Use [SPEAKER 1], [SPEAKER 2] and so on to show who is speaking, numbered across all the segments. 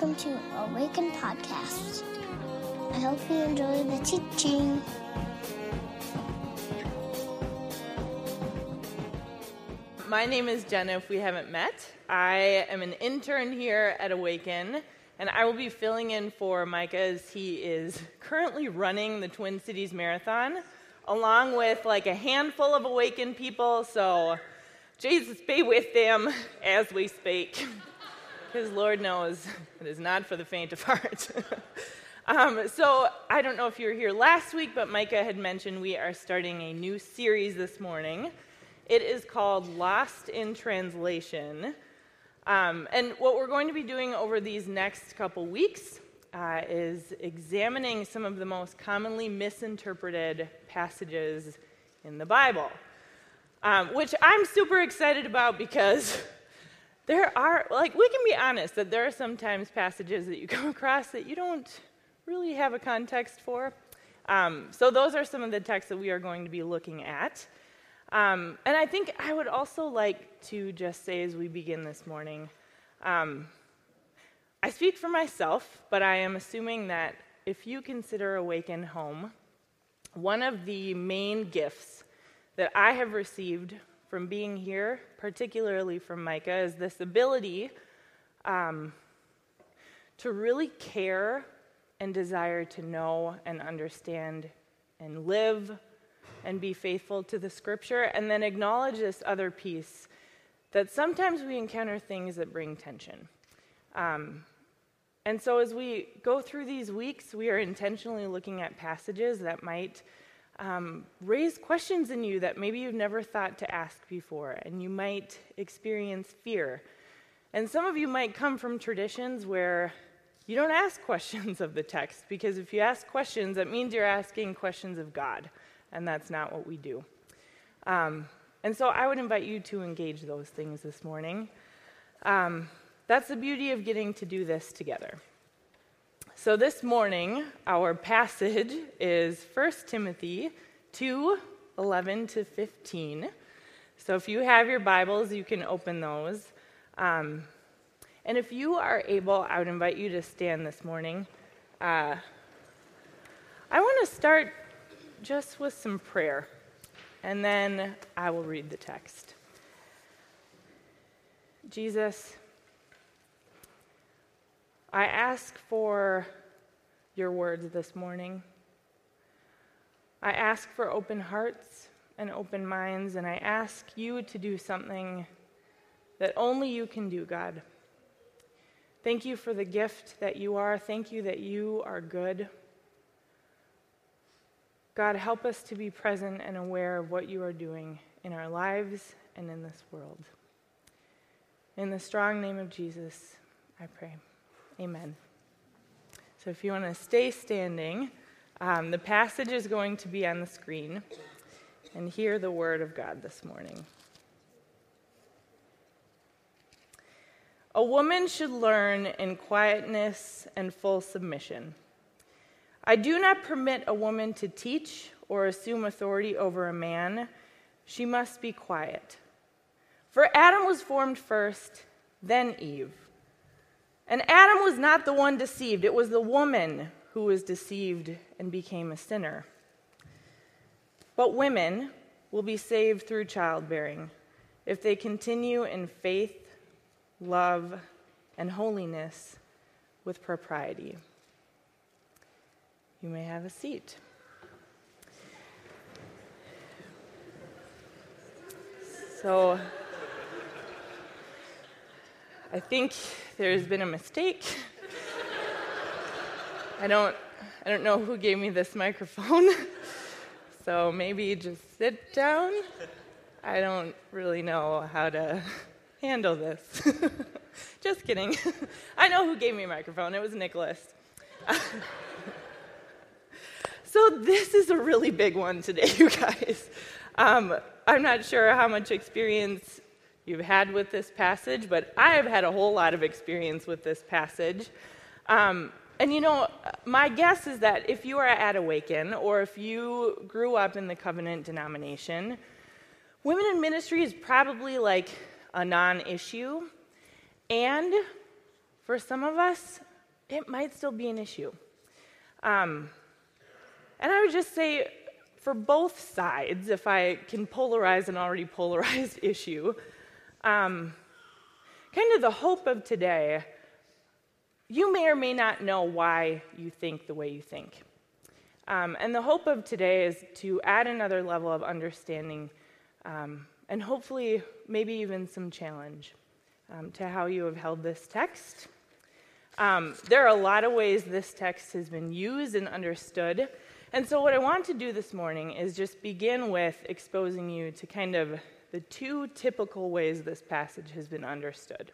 [SPEAKER 1] welcome to Awaken Podcast. I hope you enjoy the teaching.
[SPEAKER 2] My name is Jenna, if we haven't met. I am an intern here at Awaken, and I will be filling in for Micah as he is currently running the Twin Cities Marathon, along with like a handful of Awaken people. So, Jesus be with them as we speak, because Lord knows it is not for the faint of heart. um, so, I don't know if you were here last week, but Micah had mentioned we are starting a new series this morning. It is called Lost in Translation. Um, and what we're going to be doing over these next couple weeks uh, is examining some of the most commonly misinterpreted passages in the Bible, um, which I'm super excited about because there are, like, we can be honest that there are sometimes passages that you come across that you don't really have a context for. Um, so, those are some of the texts that we are going to be looking at. Um, and I think I would also like to just say as we begin this morning um, I speak for myself, but I am assuming that if you consider Awaken home, one of the main gifts that I have received from being here, particularly from Micah, is this ability um, to really care and desire to know and understand and live and be faithful to the scripture, and then acknowledge this other piece that sometimes we encounter things that bring tension. Um, and so, as we go through these weeks, we are intentionally looking at passages that might um, raise questions in you that maybe you've never thought to ask before, and you might experience fear. And some of you might come from traditions where you don't ask questions of the text, because if you ask questions, that means you're asking questions of God and that's not what we do. Um, and so I would invite you to engage those things this morning. Um, that's the beauty of getting to do this together. So this morning, our passage is 1 Timothy 2 11 to 15. So if you have your Bibles, you can open those. Um, and if you are able, I would invite you to stand this morning. Uh, I want to start just with some prayer, and then I will read the text. Jesus, I ask for your words this morning. I ask for open hearts and open minds, and I ask you to do something that only you can do, God. Thank you for the gift that you are. Thank you that you are good. God, help us to be present and aware of what you are doing in our lives and in this world. In the strong name of Jesus, I pray. Amen. So if you want to stay standing, um, the passage is going to be on the screen and hear the word of God this morning. A woman should learn in quietness and full submission. I do not permit a woman to teach or assume authority over a man. She must be quiet. For Adam was formed first, then Eve. And Adam was not the one deceived, it was the woman who was deceived and became a sinner. But women will be saved through childbearing if they continue in faith, love, and holiness with propriety. You may have a seat. So, I think there's been a mistake. I don't, I don't know who gave me this microphone, so maybe just sit down. I don't really know how to handle this. just kidding. I know who gave me a microphone. It was Nicholas. So, this is a really big one today, you guys. Um, I'm not sure how much experience you've had with this passage, but I have had a whole lot of experience with this passage. Um, and you know, my guess is that if you are at Awaken or if you grew up in the covenant denomination, women in ministry is probably like a non issue. And for some of us, it might still be an issue. Um, and I would just say, for both sides, if I can polarize an already polarized issue, um, kind of the hope of today, you may or may not know why you think the way you think. Um, and the hope of today is to add another level of understanding um, and hopefully maybe even some challenge um, to how you have held this text. Um, there are a lot of ways this text has been used and understood. And so, what I want to do this morning is just begin with exposing you to kind of the two typical ways this passage has been understood.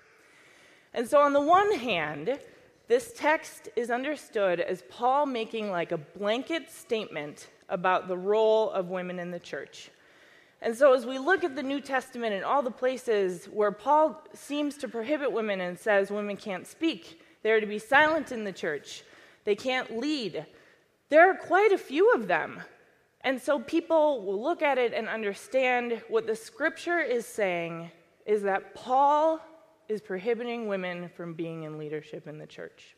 [SPEAKER 2] And so, on the one hand, this text is understood as Paul making like a blanket statement about the role of women in the church. And so, as we look at the New Testament and all the places where Paul seems to prohibit women and says women can't speak, they're to be silent in the church, they can't lead, there are quite a few of them. And so people will look at it and understand what the scripture is saying is that Paul is prohibiting women from being in leadership in the church.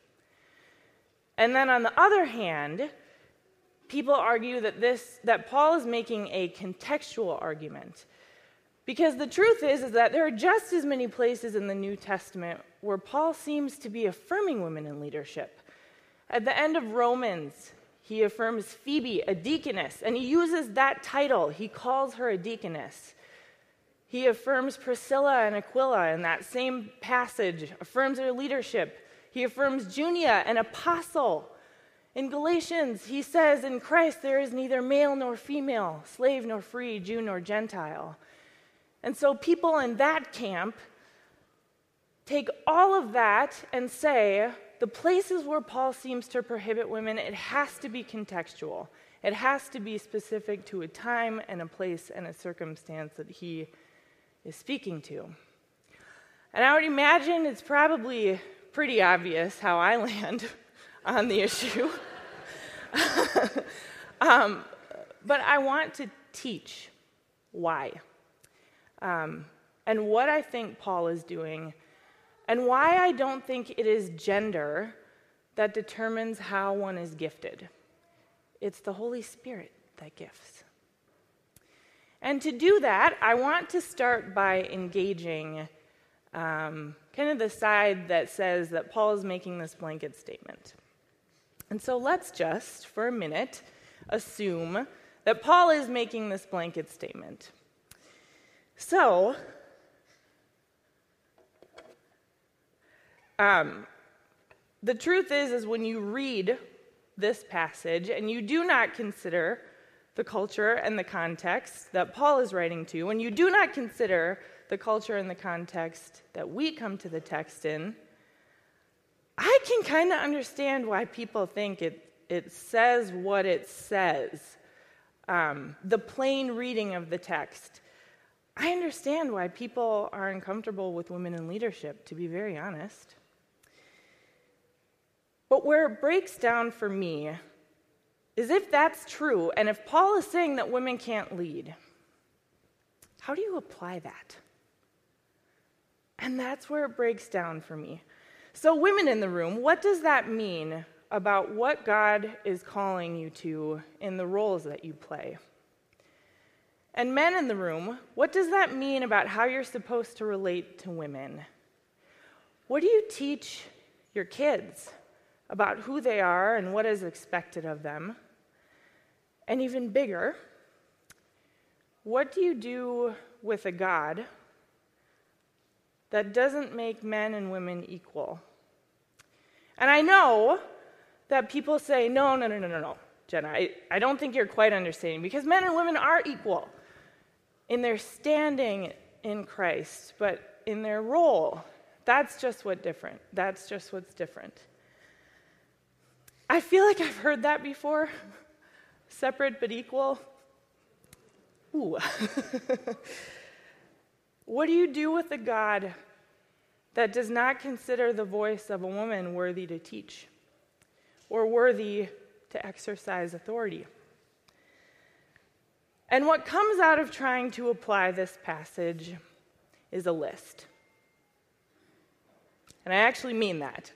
[SPEAKER 2] And then on the other hand, people argue that this that Paul is making a contextual argument. Because the truth is is that there are just as many places in the New Testament where Paul seems to be affirming women in leadership. At the end of Romans, he affirms Phoebe a deaconess, and he uses that title. He calls her a deaconess. He affirms Priscilla and Aquila in that same passage, affirms their leadership. He affirms Junia, an apostle. In Galatians, he says, In Christ there is neither male nor female, slave nor free, Jew nor Gentile. And so people in that camp take all of that and say, the places where Paul seems to prohibit women, it has to be contextual. It has to be specific to a time and a place and a circumstance that he is speaking to. And I would imagine it's probably pretty obvious how I land on the issue. um, but I want to teach why um, and what I think Paul is doing and why I don't think it is gender that determines how one is gifted. It's the Holy Spirit that gifts. And to do that, I want to start by engaging um, kind of the side that says that Paul is making this blanket statement. And so let's just, for a minute, assume that Paul is making this blanket statement. So, Um, the truth is, is when you read this passage and you do not consider the culture and the context that Paul is writing to, when you do not consider the culture and the context that we come to the text in, I can kind of understand why people think it, it says what it says. Um, the plain reading of the text. I understand why people are uncomfortable with women in leadership, to be very honest. But where it breaks down for me is if that's true, and if Paul is saying that women can't lead, how do you apply that? And that's where it breaks down for me. So, women in the room, what does that mean about what God is calling you to in the roles that you play? And men in the room, what does that mean about how you're supposed to relate to women? What do you teach your kids? About who they are and what is expected of them. And even bigger, what do you do with a God that doesn't make men and women equal? And I know that people say, no, no, no, no, no, no, Jenna, I, I don't think you're quite understanding because men and women are equal in their standing in Christ, but in their role, that's just what different. That's just what's different. I feel like I've heard that before. Separate but equal. Ooh. what do you do with a God that does not consider the voice of a woman worthy to teach or worthy to exercise authority? And what comes out of trying to apply this passage is a list. And I actually mean that.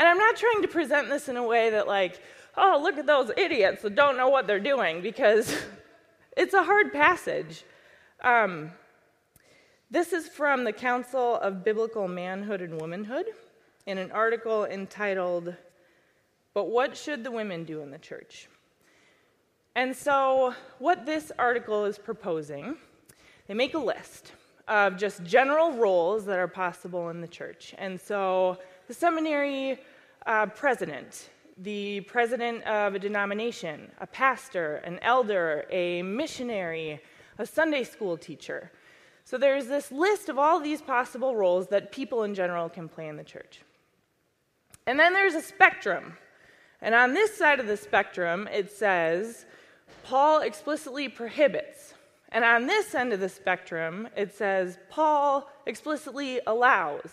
[SPEAKER 2] And I'm not trying to present this in a way that, like, oh, look at those idiots that don't know what they're doing, because it's a hard passage. Um, this is from the Council of Biblical Manhood and Womanhood in an article entitled, But What Should the Women Do in the Church? And so, what this article is proposing, they make a list of just general roles that are possible in the church. And so, the seminary uh, president, the president of a denomination, a pastor, an elder, a missionary, a Sunday school teacher. So, there's this list of all these possible roles that people in general can play in the church. And then there's a spectrum. And on this side of the spectrum, it says Paul explicitly prohibits. And on this end of the spectrum, it says Paul explicitly allows.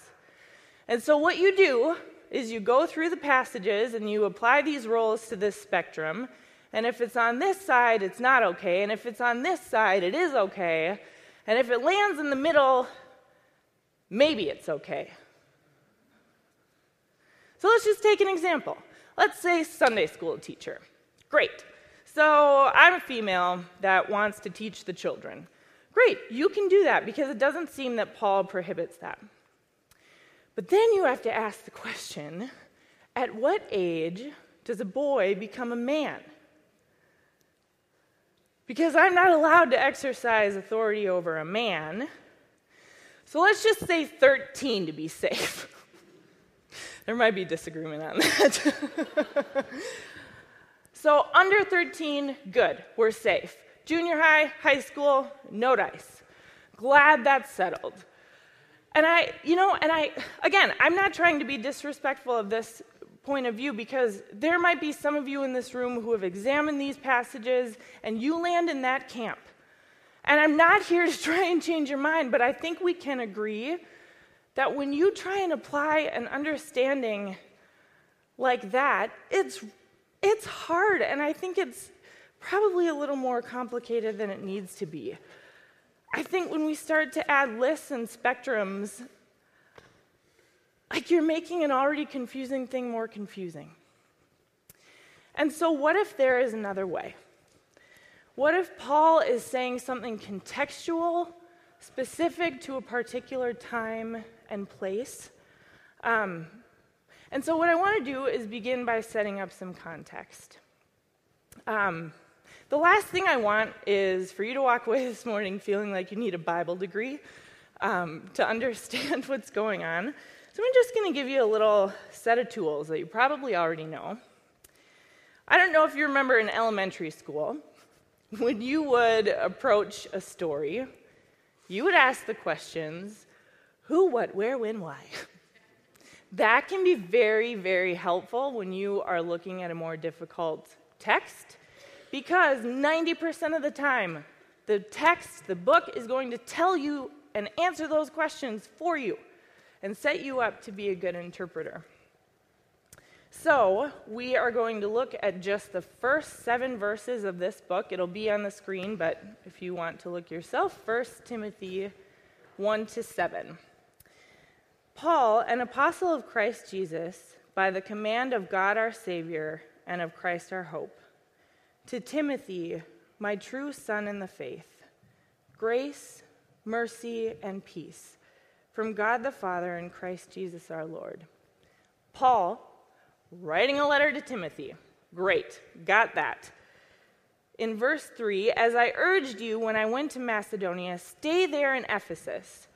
[SPEAKER 2] And so, what you do is you go through the passages and you apply these roles to this spectrum. And if it's on this side, it's not okay. And if it's on this side, it is okay. And if it lands in the middle, maybe it's okay. So let's just take an example. Let's say Sunday school teacher. Great. So I'm a female that wants to teach the children. Great, you can do that because it doesn't seem that Paul prohibits that. But then you have to ask the question at what age does a boy become a man? Because I'm not allowed to exercise authority over a man. So let's just say 13 to be safe. there might be disagreement on that. So, under 13, good, we're safe. Junior high, high school, no dice. Glad that's settled. And I, you know, and I, again, I'm not trying to be disrespectful of this point of view because there might be some of you in this room who have examined these passages and you land in that camp. And I'm not here to try and change your mind, but I think we can agree that when you try and apply an understanding like that, it's it's hard, and I think it's probably a little more complicated than it needs to be. I think when we start to add lists and spectrums, like you're making an already confusing thing more confusing. And so, what if there is another way? What if Paul is saying something contextual, specific to a particular time and place? Um, and so, what I want to do is begin by setting up some context. Um, the last thing I want is for you to walk away this morning feeling like you need a Bible degree um, to understand what's going on. So, I'm just going to give you a little set of tools that you probably already know. I don't know if you remember in elementary school, when you would approach a story, you would ask the questions who, what, where, when, why. That can be very, very helpful when you are looking at a more difficult text because 90% of the time, the text, the book, is going to tell you and answer those questions for you and set you up to be a good interpreter. So, we are going to look at just the first seven verses of this book. It'll be on the screen, but if you want to look yourself, 1 Timothy 1 to 7. Paul, an apostle of Christ Jesus, by the command of God our Savior and of Christ our hope, to Timothy, my true son in the faith, grace, mercy, and peace from God the Father and Christ Jesus our Lord. Paul, writing a letter to Timothy. Great, got that. In verse 3, as I urged you when I went to Macedonia, stay there in Ephesus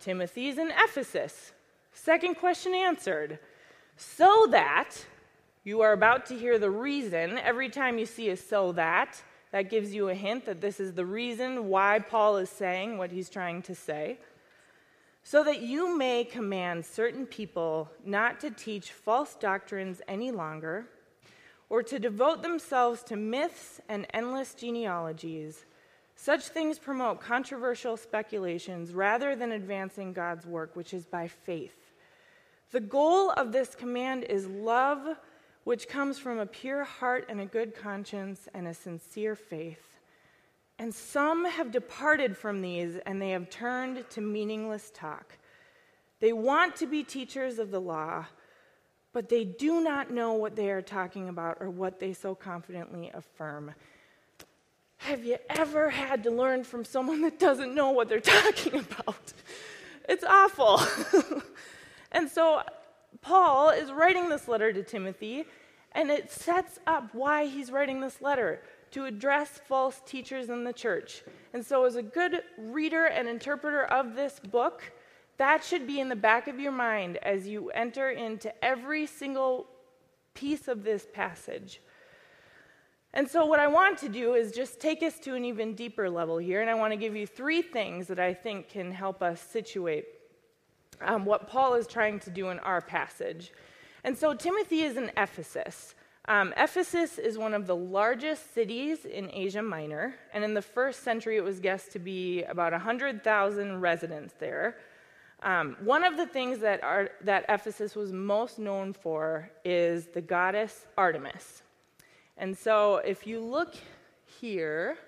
[SPEAKER 2] Timothy's in Ephesus. Second question answered. So that you are about to hear the reason. Every time you see a so that, that gives you a hint that this is the reason why Paul is saying what he's trying to say. So that you may command certain people not to teach false doctrines any longer, or to devote themselves to myths and endless genealogies such things promote controversial speculations rather than advancing God's work, which is by faith. The goal of this command is love, which comes from a pure heart and a good conscience and a sincere faith. And some have departed from these and they have turned to meaningless talk. They want to be teachers of the law, but they do not know what they are talking about or what they so confidently affirm. Have you ever had to learn from someone that doesn't know what they're talking about? It's awful. and so Paul is writing this letter to Timothy, and it sets up why he's writing this letter to address false teachers in the church. And so, as a good reader and interpreter of this book, that should be in the back of your mind as you enter into every single piece of this passage. And so, what I want to do is just take us to an even deeper level here, and I want to give you three things that I think can help us situate um, what Paul is trying to do in our passage. And so, Timothy is in Ephesus. Um, Ephesus is one of the largest cities in Asia Minor, and in the first century, it was guessed to be about 100,000 residents there. Um, one of the things that, that Ephesus was most known for is the goddess Artemis. And so, if you look here,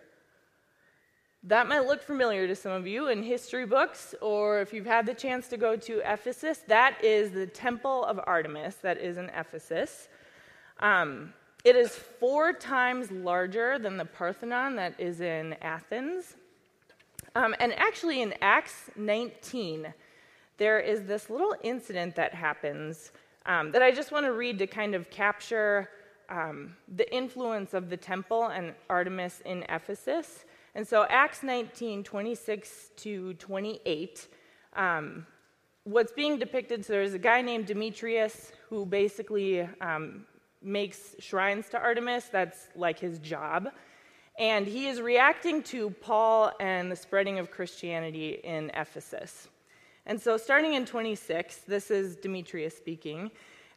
[SPEAKER 2] that might look familiar to some of you in history books, or if you've had the chance to go to Ephesus, that is the Temple of Artemis that is in Ephesus. Um, it is four times larger than the Parthenon that is in Athens. Um, and actually, in Acts 19, there is this little incident that happens um, that I just want to read to kind of capture um, the influence of the temple and Artemis in Ephesus. And so, Acts 19, 26 to 28, um, what's being depicted so there's a guy named Demetrius who basically um, makes shrines to Artemis. That's like his job. And he is reacting to Paul and the spreading of Christianity in Ephesus. And so, starting in 26, this is Demetrius speaking.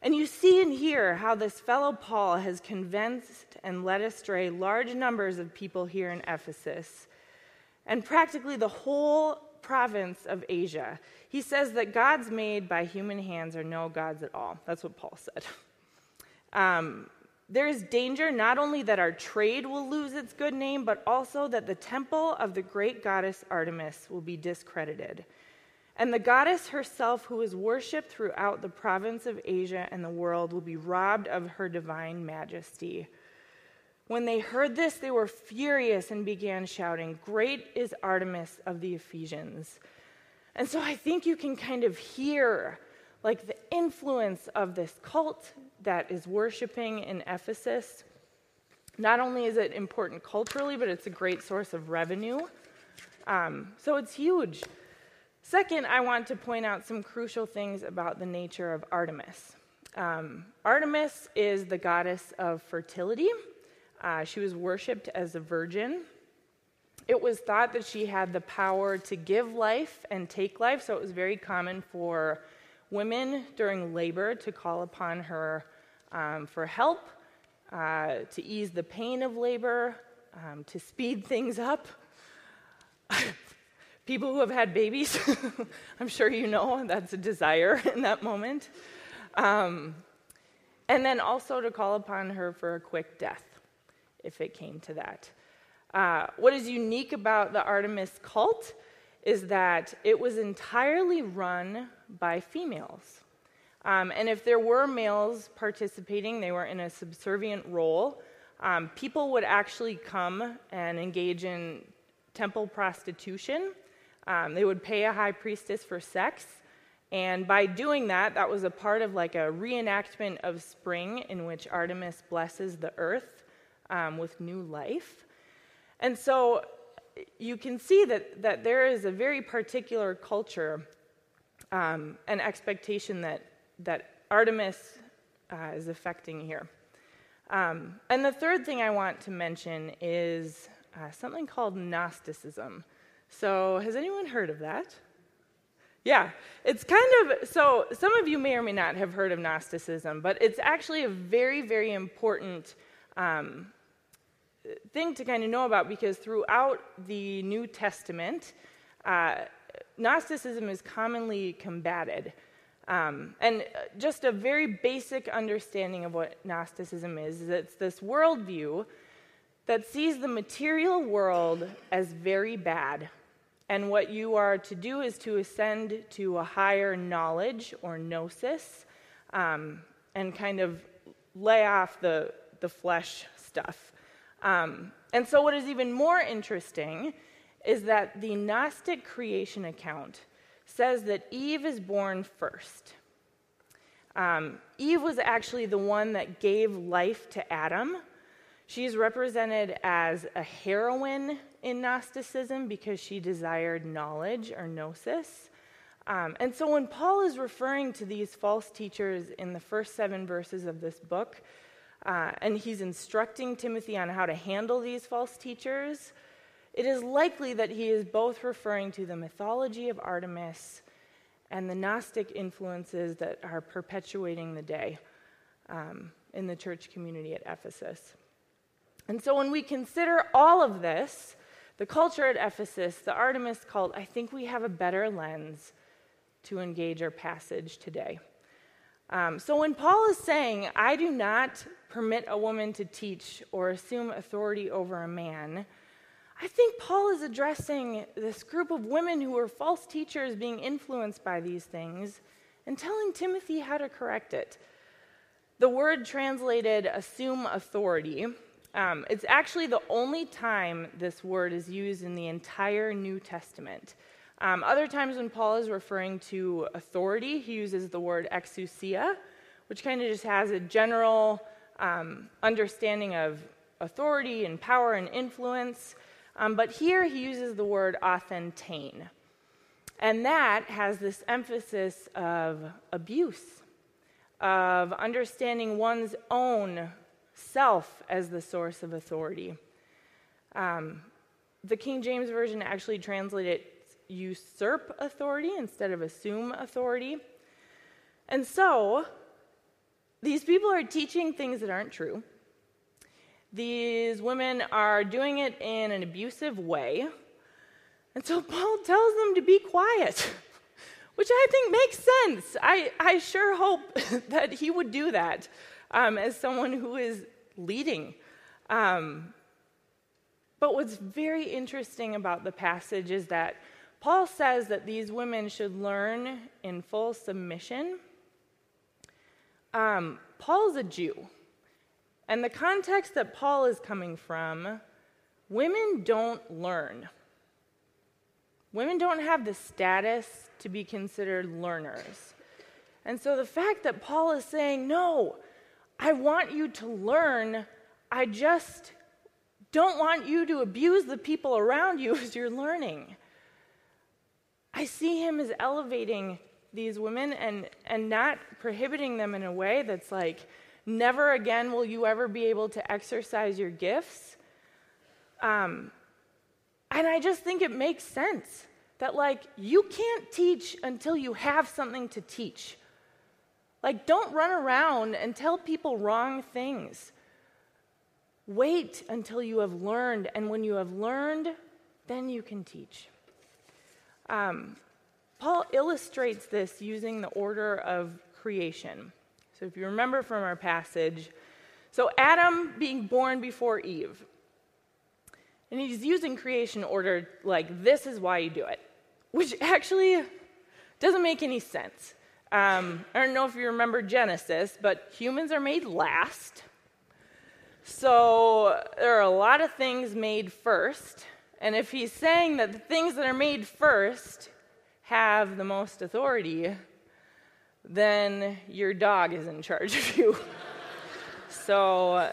[SPEAKER 2] And you see and hear how this fellow Paul has convinced and led astray large numbers of people here in Ephesus and practically the whole province of Asia. He says that gods made by human hands are no gods at all. That's what Paul said. Um, there is danger not only that our trade will lose its good name, but also that the temple of the great goddess Artemis will be discredited. And the goddess herself, who is worshipped throughout the province of Asia and the world, will be robbed of her divine majesty. When they heard this, they were furious and began shouting, Great is Artemis of the Ephesians. And so I think you can kind of hear like the influence of this cult that is worshiping in Ephesus. Not only is it important culturally, but it's a great source of revenue. Um, so it's huge. Second, I want to point out some crucial things about the nature of Artemis. Um, Artemis is the goddess of fertility. Uh, she was worshipped as a virgin. It was thought that she had the power to give life and take life, so it was very common for women during labor to call upon her um, for help, uh, to ease the pain of labor, um, to speed things up. People who have had babies, I'm sure you know that's a desire in that moment. Um, and then also to call upon her for a quick death, if it came to that. Uh, what is unique about the Artemis cult is that it was entirely run by females. Um, and if there were males participating, they were in a subservient role. Um, people would actually come and engage in temple prostitution. Um, they would pay a high priestess for sex. And by doing that, that was a part of like a reenactment of spring in which Artemis blesses the earth um, with new life. And so you can see that, that there is a very particular culture um, and expectation that, that Artemis uh, is affecting here. Um, and the third thing I want to mention is uh, something called Gnosticism. So, has anyone heard of that? Yeah, it's kind of so. Some of you may or may not have heard of Gnosticism, but it's actually a very, very important um, thing to kind of know about because throughout the New Testament, uh, Gnosticism is commonly combated. Um, and just a very basic understanding of what Gnosticism is is it's this worldview that sees the material world as very bad. And what you are to do is to ascend to a higher knowledge or gnosis. Um, and kind of lay off the, the flesh stuff. Um, and so, what is even more interesting is that the Gnostic creation account says that Eve is born first. Um, Eve was actually the one that gave life to Adam. She's represented as a heroine in Gnosticism because she desired knowledge or gnosis. Um, and so when Paul is referring to these false teachers in the first seven verses of this book, uh, and he's instructing Timothy on how to handle these false teachers, it is likely that he is both referring to the mythology of Artemis and the Gnostic influences that are perpetuating the day um, in the church community at Ephesus. And so when we consider all of this, the culture at Ephesus, the Artemis cult, I think we have a better lens to engage our passage today. Um, so when Paul is saying, I do not permit a woman to teach or assume authority over a man, I think Paul is addressing this group of women who were false teachers being influenced by these things and telling Timothy how to correct it. The word translated assume authority, um, it's actually the only time this word is used in the entire New Testament. Um, other times when Paul is referring to authority, he uses the word exousia, which kind of just has a general um, understanding of authority and power and influence. Um, but here he uses the word authentein. And that has this emphasis of abuse, of understanding one's own self as the source of authority. Um, the King James Version actually translated usurp authority instead of assume authority. And so, these people are teaching things that aren't true. These women are doing it in an abusive way. And so Paul tells them to be quiet, which I think makes sense. I, I sure hope that he would do that um, as someone who is leading. Um, but what's very interesting about the passage is that Paul says that these women should learn in full submission. Um, Paul's a Jew. And the context that Paul is coming from, women don't learn. Women don't have the status to be considered learners. And so the fact that Paul is saying, no, I want you to learn, I just don't want you to abuse the people around you as you're learning. I see him as elevating these women and, and not prohibiting them in a way that's like, never again will you ever be able to exercise your gifts. Um, and I just think it makes sense that, like, you can't teach until you have something to teach. Like, don't run around and tell people wrong things. Wait until you have learned, and when you have learned, then you can teach. Um, Paul illustrates this using the order of creation. So, if you remember from our passage, so Adam being born before Eve, and he's using creation order like this is why you do it, which actually doesn't make any sense. Um, I don't know if you remember Genesis, but humans are made last. So there are a lot of things made first. And if he's saying that the things that are made first have the most authority, then your dog is in charge of you. so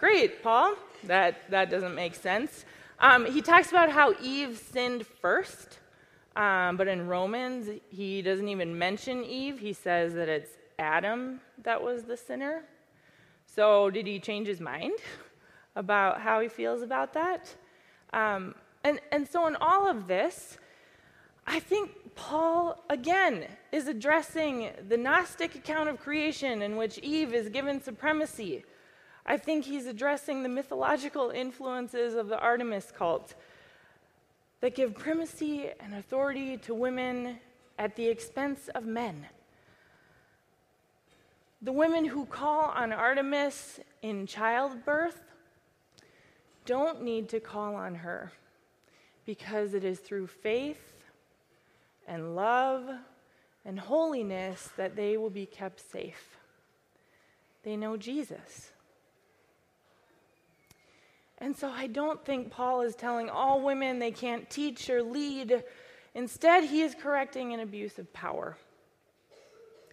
[SPEAKER 2] great, Paul. That, that doesn't make sense. Um, he talks about how Eve sinned first. Um, but in Romans, he doesn't even mention Eve. He says that it's Adam that was the sinner. So, did he change his mind about how he feels about that? Um, and, and so, in all of this, I think Paul, again, is addressing the Gnostic account of creation in which Eve is given supremacy. I think he's addressing the mythological influences of the Artemis cult that give primacy and authority to women at the expense of men. The women who call on Artemis in childbirth don't need to call on her because it is through faith and love and holiness that they will be kept safe. they know Jesus. And so I don't think Paul is telling all women they can't teach or lead. Instead, he is correcting an abuse of power.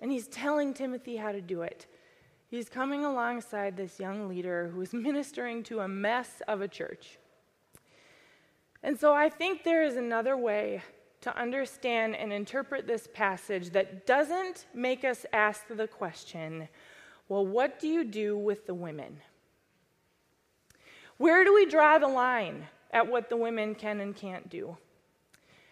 [SPEAKER 2] And he's telling Timothy how to do it. He's coming alongside this young leader who is ministering to a mess of a church. And so I think there is another way to understand and interpret this passage that doesn't make us ask the question, well, what do you do with the women? Where do we draw the line at what the women can and can't do?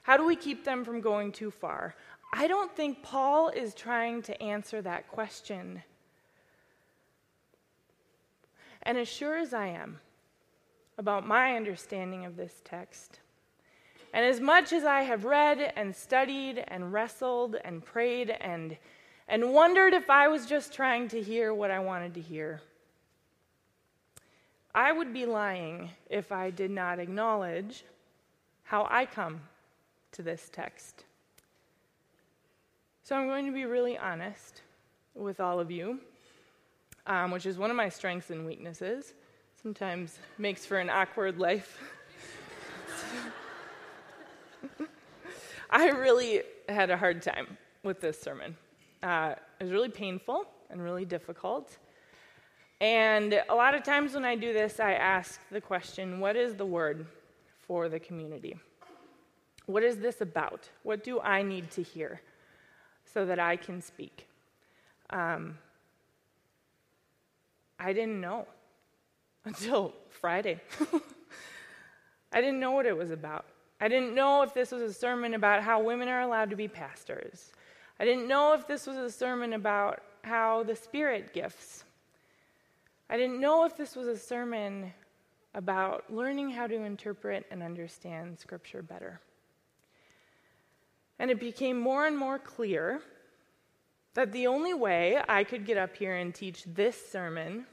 [SPEAKER 2] How do we keep them from going too far? I don't think Paul is trying to answer that question. And as sure as I am about my understanding of this text, and as much as I have read and studied and wrestled and prayed and, and wondered if I was just trying to hear what I wanted to hear, I would be lying if I did not acknowledge how I come to this text. So I'm going to be really honest with all of you, um, which is one of my strengths and weaknesses. Sometimes makes for an awkward life. I really had a hard time with this sermon. Uh, it was really painful and really difficult. And a lot of times when I do this, I ask the question what is the word for the community? What is this about? What do I need to hear? so that I can speak. Um, I didn't know until Friday. I didn't know what it was about. I didn't know if this was a sermon about how women are allowed to be pastors. I didn't know if this was a sermon about how the spirit gifts. I didn't know if this was a sermon about learning how to interpret and understand Scripture better. And it became more and more clear that the only way I could get up here and teach this sermon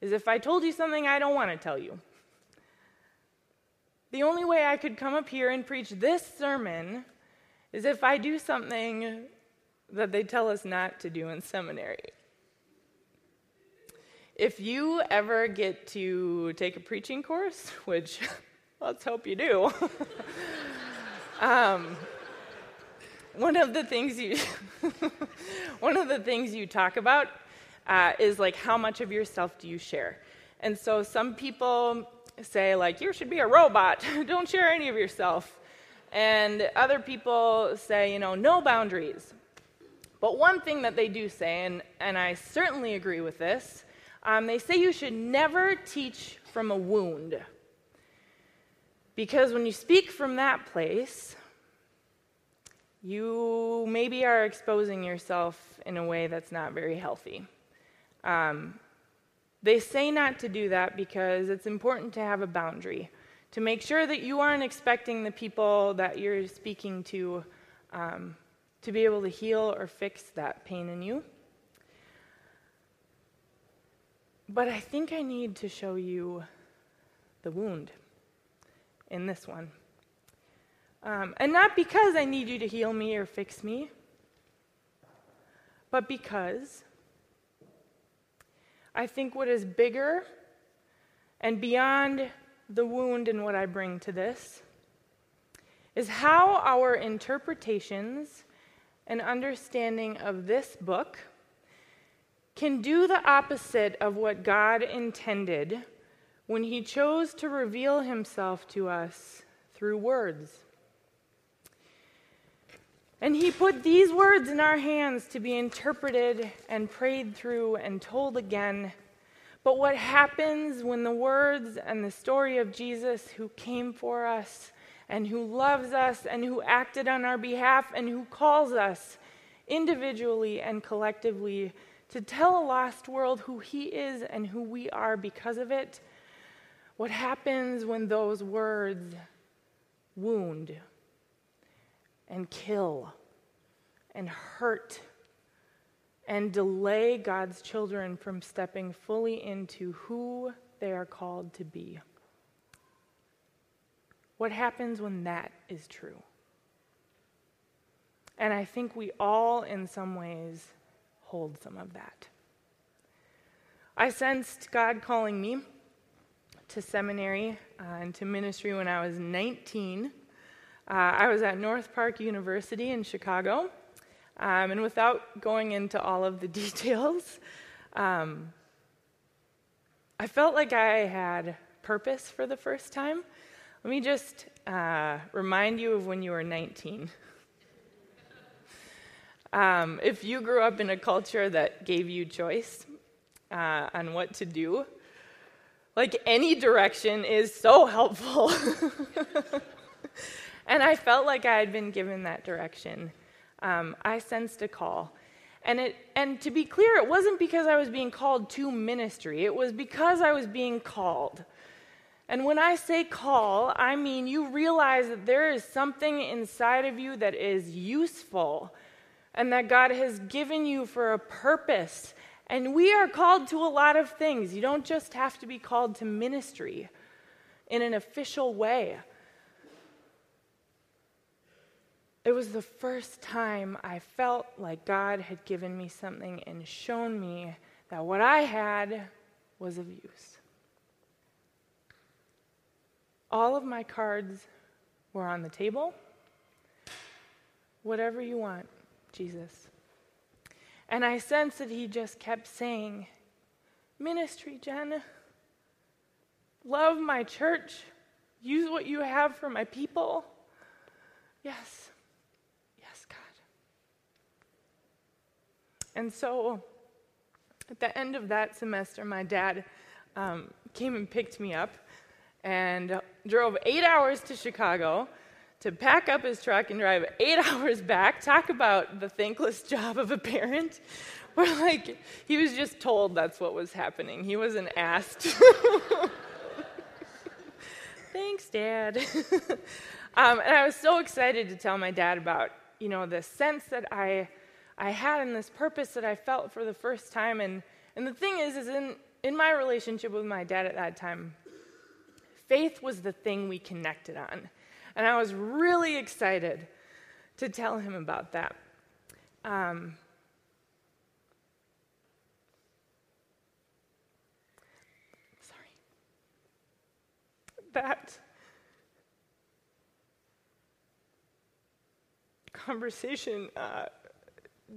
[SPEAKER 2] is if I told you something I don't want to tell you. The only way I could come up here and preach this sermon is if I do something that they tell us not to do in seminary. If you ever get to take a preaching course, which let's hope you do, um, one of the things you one of the things you talk about uh, is like how much of yourself do you share? And so some people say like you should be a robot. Don't share any of yourself. And other people say you know no boundaries. But one thing that they do say and, and i certainly agree with this um, they say you should never teach from a wound because when you speak from that place you maybe are exposing yourself in a way that's not very healthy. Um, they say not to do that because it's important to have a boundary, to make sure that you aren't expecting the people that you're speaking to um, to be able to heal or fix that pain in you. But I think I need to show you the wound in this one. Um, and not because I need you to heal me or fix me, but because I think what is bigger and beyond the wound and what I bring to this is how our interpretations and understanding of this book can do the opposite of what God intended when He chose to reveal Himself to us through words. And he put these words in our hands to be interpreted and prayed through and told again. But what happens when the words and the story of Jesus, who came for us and who loves us and who acted on our behalf and who calls us individually and collectively to tell a lost world who he is and who we are because of it? What happens when those words wound? and kill and hurt and delay God's children from stepping fully into who they are called to be. What happens when that is true? And I think we all, in some ways, hold some of that. I sensed God calling me to seminary uh, and to ministry when I was 19. Uh, I was at North Park University in Chicago. Um, and without going into all of the details, um, I felt like I had purpose for the first time. Let me just uh, remind you of when you were 19. um, if you grew up in a culture that gave you choice uh, on what to do, like any direction is so helpful. and I felt like I had been given that direction. Um, I sensed a call. And, it, and to be clear, it wasn't because I was being called to ministry, it was because I was being called. And when I say call, I mean you realize that there is something inside of you that is useful and that God has given you for a purpose. And we are called to a lot of things. You don't just have to be called to ministry in an official way. It was the first time I felt like God had given me something and shown me that what I had was of use. All of my cards were on the table. Whatever you want, Jesus. And I sensed that he just kept saying, Ministry, Jen. Love my church. Use what you have for my people. Yes. Yes, God. And so at the end of that semester, my dad um, came and picked me up and drove eight hours to Chicago to pack up his truck and drive eight hours back. Talk about the thankless job of a parent. Where, like, he was just told that's what was happening, he wasn't asked. Thanks, Dad. um, and I was so excited to tell my dad about, you know, the sense that I I had and this purpose that I felt for the first time. And, and the thing is, is in, in my relationship with my dad at that time, faith was the thing we connected on. And I was really excited to tell him about that. Um, sorry. That conversation uh,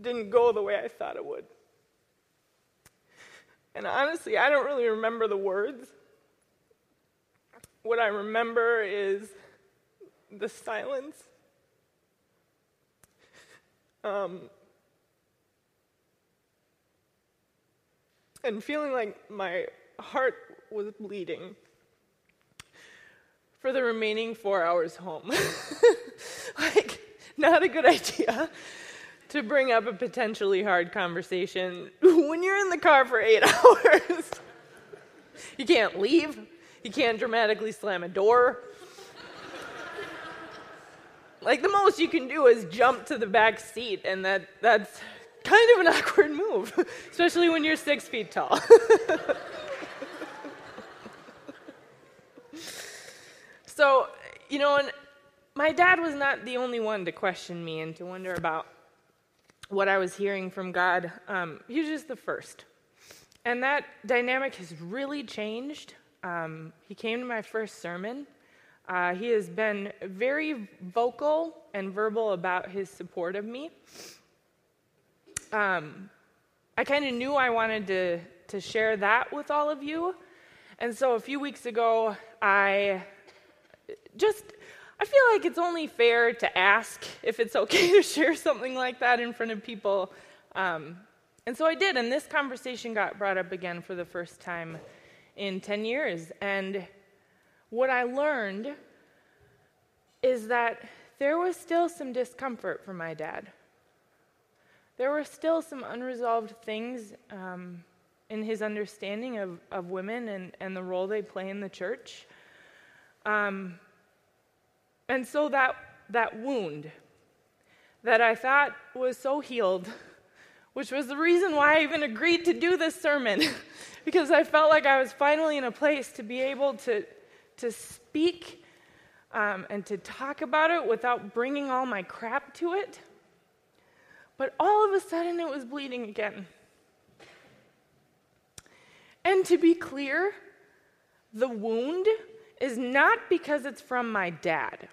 [SPEAKER 2] didn't go the way I thought it would. And honestly, I don't really remember the words. What I remember is the silence. Um, and feeling like my heart was bleeding for the remaining four hours home. like, not a good idea to bring up a potentially hard conversation when you're in the car for eight hours. you can't leave, you can't dramatically slam a door. Like the most you can do is jump to the back seat, and that, that's kind of an awkward move, especially when you're six feet tall. so, you know, and my dad was not the only one to question me and to wonder about what I was hearing from God, um, he was just the first. And that dynamic has really changed. Um, he came to my first sermon. Uh, he has been very vocal and verbal about his support of me. Um, I kind of knew I wanted to, to share that with all of you. And so a few weeks ago, I just I feel like it's only fair to ask if it's okay to share something like that in front of people. Um, and so I did, and this conversation got brought up again for the first time in 10 years. And what I learned is that there was still some discomfort for my dad. There were still some unresolved things um, in his understanding of, of women and, and the role they play in the church. Um, and so that, that wound that I thought was so healed, which was the reason why I even agreed to do this sermon, because I felt like I was finally in a place to be able to, to speak um, and to talk about it without bringing all my crap to it. But all of a sudden, it was bleeding again. And to be clear, the wound is not because it's from my dad.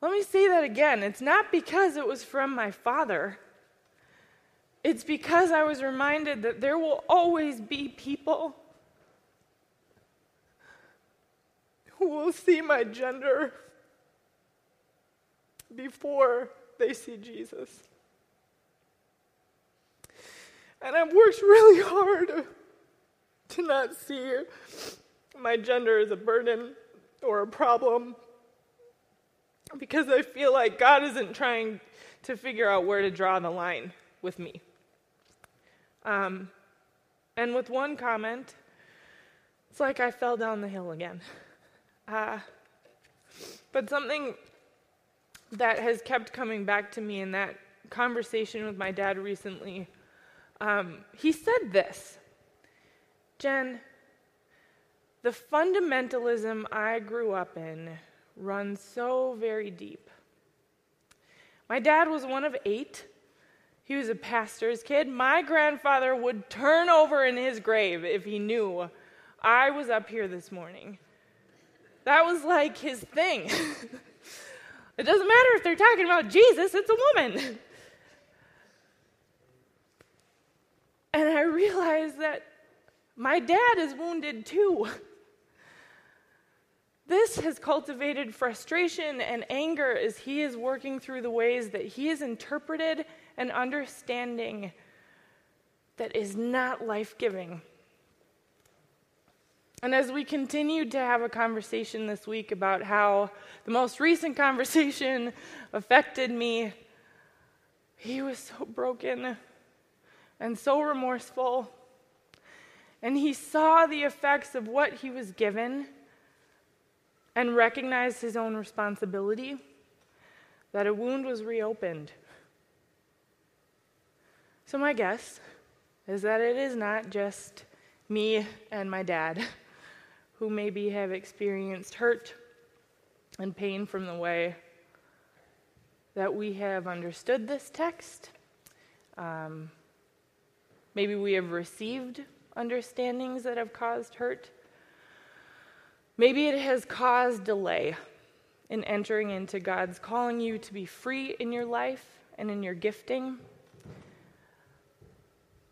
[SPEAKER 2] Let me say that again. It's not because it was from my father. It's because I was reminded that there will always be people will see my gender before they see Jesus. And I've worked really hard to not see my gender as a burden or a problem because I feel like God isn't trying to figure out where to draw the line with me. Um, and with one comment, it's like I fell down the hill again. Uh, but something that has kept coming back to me in that conversation with my dad recently, um, he said this Jen, the fundamentalism I grew up in runs so very deep. My dad was one of eight. He was a pastor's kid. My grandfather would turn over in his grave if he knew I was up here this morning. That was like his thing. it doesn't matter if they're talking about Jesus, it's a woman. And I realized that my dad is wounded too. This has cultivated frustration and anger as he is working through the ways that he is interpreted and understanding that is not life giving. And as we continued to have a conversation this week about how the most recent conversation affected me, he was so broken and so remorseful. And he saw the effects of what he was given and recognized his own responsibility, that a wound was reopened. So, my guess is that it is not just me and my dad who maybe have experienced hurt and pain from the way that we have understood this text. Um, maybe we have received understandings that have caused hurt. Maybe it has caused delay in entering into God's calling you to be free in your life and in your gifting.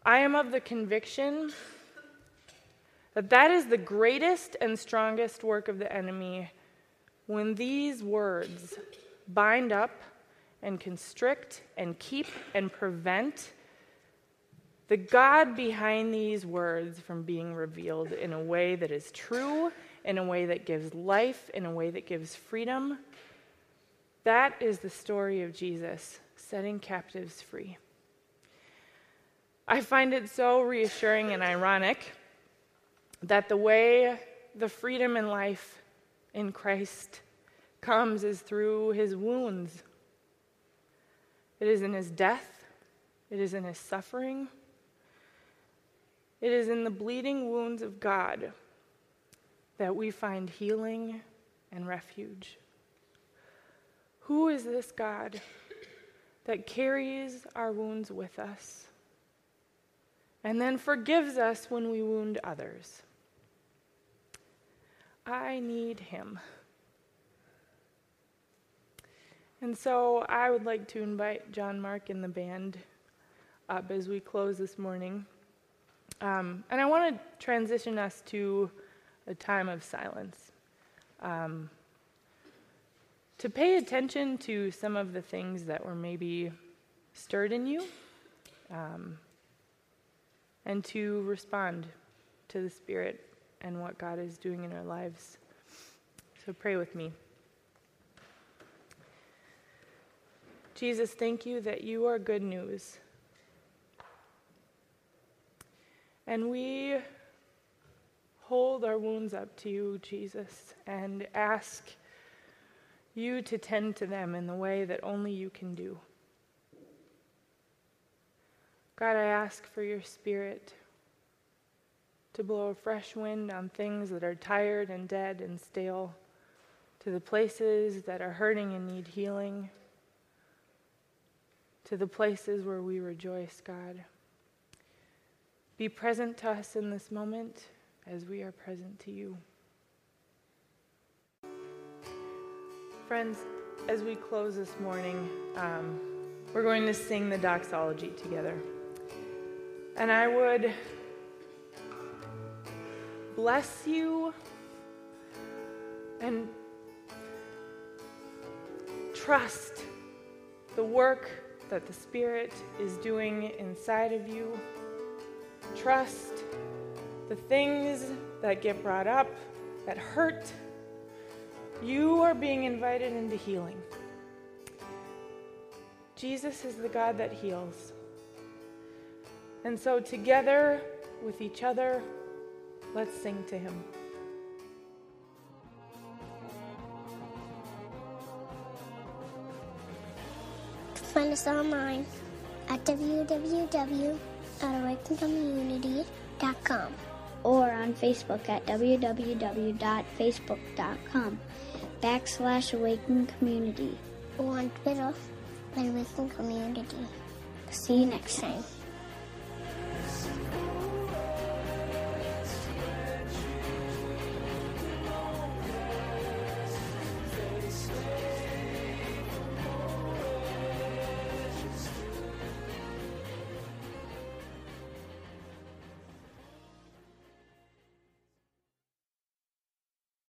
[SPEAKER 2] I am of the conviction that that is the greatest and strongest work of the enemy when these words bind up and constrict and keep and prevent the God behind these words from being revealed in a way that is true in a way that gives life, in a way that gives freedom. That is the story of Jesus setting captives free. I find it so reassuring and ironic that the way the freedom and life in Christ comes is through his wounds. It is in his death, it is in his suffering, it is in the bleeding wounds of God that we find healing and refuge. Who is this God that carries our wounds with us and then forgives us when we wound others? I need him. And so I would like to invite John Mark and the band up as we close this morning. Um, and I want to transition us to a time of silence. Um, to pay attention to some of the things that were maybe stirred in you, um, and to respond to the Spirit and what God is doing in our lives. So pray with me. Jesus, thank you that you are good news. And we hold our wounds up to you, Jesus, and ask you to tend to them in the way that only you can do. God, I ask for your spirit to blow a fresh wind on things that are tired and dead and stale, to the places that are hurting and need healing, to the places where we rejoice, God. Be present to us in this moment as we are present to you. Friends, as we close this morning, um, we're going to sing the doxology together. And I would bless you and trust the work that the Spirit is doing inside of you. Trust the things that get brought up that hurt. You are being invited into healing. Jesus is the God that heals. And so, together with each other, let's sing to him.
[SPEAKER 1] Find us online at www.awakencommunity.com
[SPEAKER 3] or on Facebook at www.facebook.com backslash awaken community
[SPEAKER 1] or on Twitter at Awaken Community.
[SPEAKER 3] See you next time.